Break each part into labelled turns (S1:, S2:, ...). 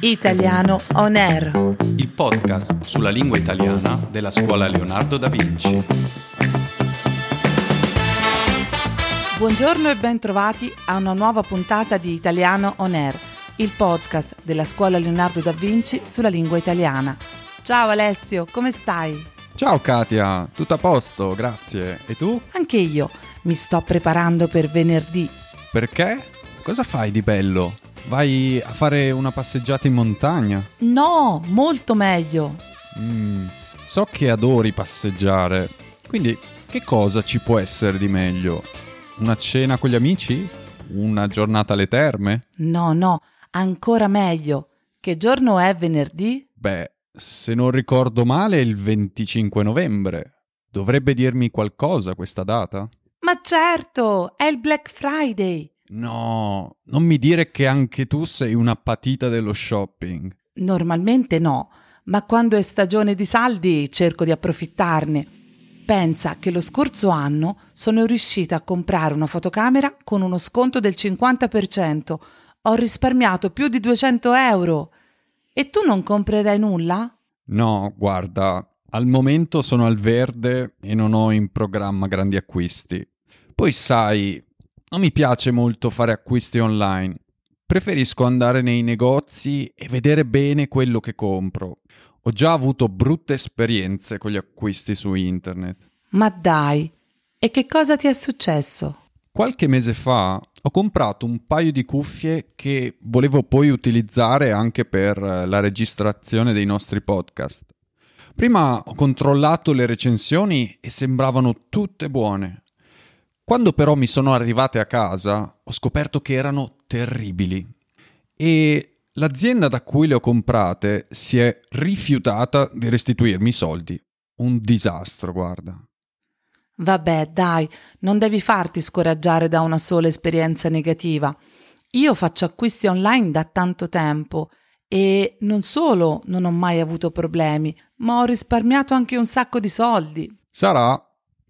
S1: Italiano On Air.
S2: il podcast sulla lingua italiana della scuola Leonardo da Vinci.
S1: Buongiorno e ben trovati a una nuova puntata di Italiano On Air, il podcast della scuola Leonardo da Vinci sulla lingua italiana. Ciao Alessio, come stai?
S2: Ciao Katia, tutto a posto, grazie. E tu?
S1: Anche io mi sto preparando per venerdì.
S2: Perché? Cosa fai di bello? Vai a fare una passeggiata in montagna?
S1: No, molto meglio.
S2: Mm, so che adori passeggiare, quindi che cosa ci può essere di meglio? Una cena con gli amici? Una giornata alle terme?
S1: No, no, ancora meglio. Che giorno è venerdì?
S2: Beh, se non ricordo male è il 25 novembre. Dovrebbe dirmi qualcosa questa data?
S1: Ma certo, è il Black Friday.
S2: No, non mi dire che anche tu sei una patita dello shopping.
S1: Normalmente no, ma quando è stagione di saldi cerco di approfittarne. Pensa che lo scorso anno sono riuscita a comprare una fotocamera con uno sconto del 50%. Ho risparmiato più di 200 euro. E tu non comprerai nulla?
S2: No, guarda, al momento sono al verde e non ho in programma grandi acquisti. Poi sai, non mi piace molto fare acquisti online. Preferisco andare nei negozi e vedere bene quello che compro. Ho già avuto brutte esperienze con gli acquisti su internet.
S1: Ma dai, e che cosa ti è successo?
S2: Qualche mese fa ho comprato un paio di cuffie che volevo poi utilizzare anche per eh, la registrazione dei nostri podcast. Prima ho controllato le recensioni e sembravano tutte buone. Quando però mi sono arrivate a casa ho scoperto che erano terribili e l'azienda da cui le ho comprate si è rifiutata di restituirmi i soldi. Un disastro, guarda.
S1: Vabbè, dai, non devi farti scoraggiare da una sola esperienza negativa. Io faccio acquisti online da tanto tempo e non solo non ho mai avuto problemi, ma ho risparmiato anche un sacco di soldi.
S2: Sarà,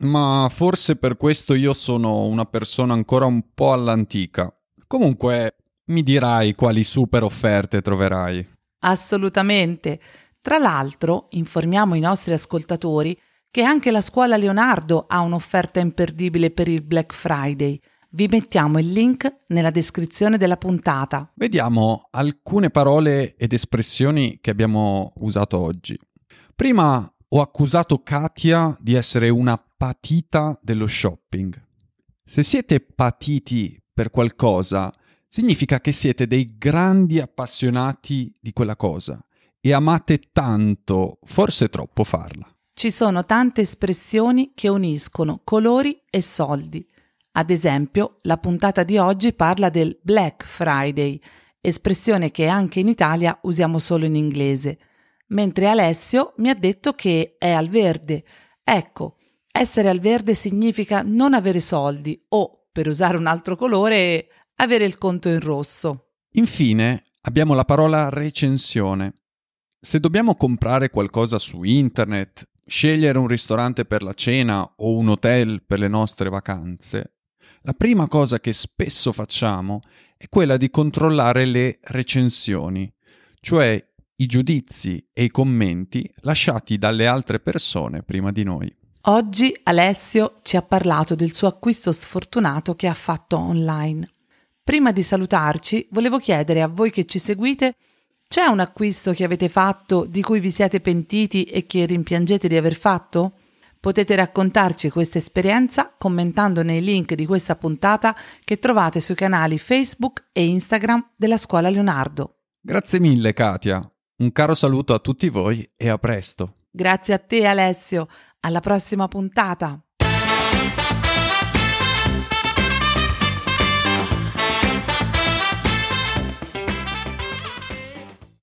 S2: ma forse per questo io sono una persona ancora un po' all'antica. Comunque, mi dirai quali super offerte troverai.
S1: Assolutamente. Tra l'altro, informiamo i nostri ascoltatori che anche la scuola Leonardo ha un'offerta imperdibile per il Black Friday. Vi mettiamo il link nella descrizione della puntata.
S2: Vediamo alcune parole ed espressioni che abbiamo usato oggi. Prima ho accusato Katia di essere una patita dello shopping. Se siete patiti per qualcosa, significa che siete dei grandi appassionati di quella cosa e amate tanto, forse troppo farla.
S1: Ci sono tante espressioni che uniscono colori e soldi. Ad esempio, la puntata di oggi parla del Black Friday, espressione che anche in Italia usiamo solo in inglese, mentre Alessio mi ha detto che è al verde. Ecco, essere al verde significa non avere soldi o, per usare un altro colore, avere il conto in rosso.
S2: Infine abbiamo la parola recensione. Se dobbiamo comprare qualcosa su internet, scegliere un ristorante per la cena o un hotel per le nostre vacanze, la prima cosa che spesso facciamo è quella di controllare le recensioni, cioè i giudizi e i commenti lasciati dalle altre persone prima di noi.
S1: Oggi Alessio ci ha parlato del suo acquisto sfortunato che ha fatto online. Prima di salutarci, volevo chiedere a voi che ci seguite c'è un acquisto che avete fatto di cui vi siete pentiti e che rimpiangete di aver fatto? Potete raccontarci questa esperienza commentando nei link di questa puntata che trovate sui canali Facebook e Instagram della Scuola Leonardo.
S2: Grazie mille Katia, un caro saluto a tutti voi e a presto.
S1: Grazie a te Alessio, alla prossima puntata.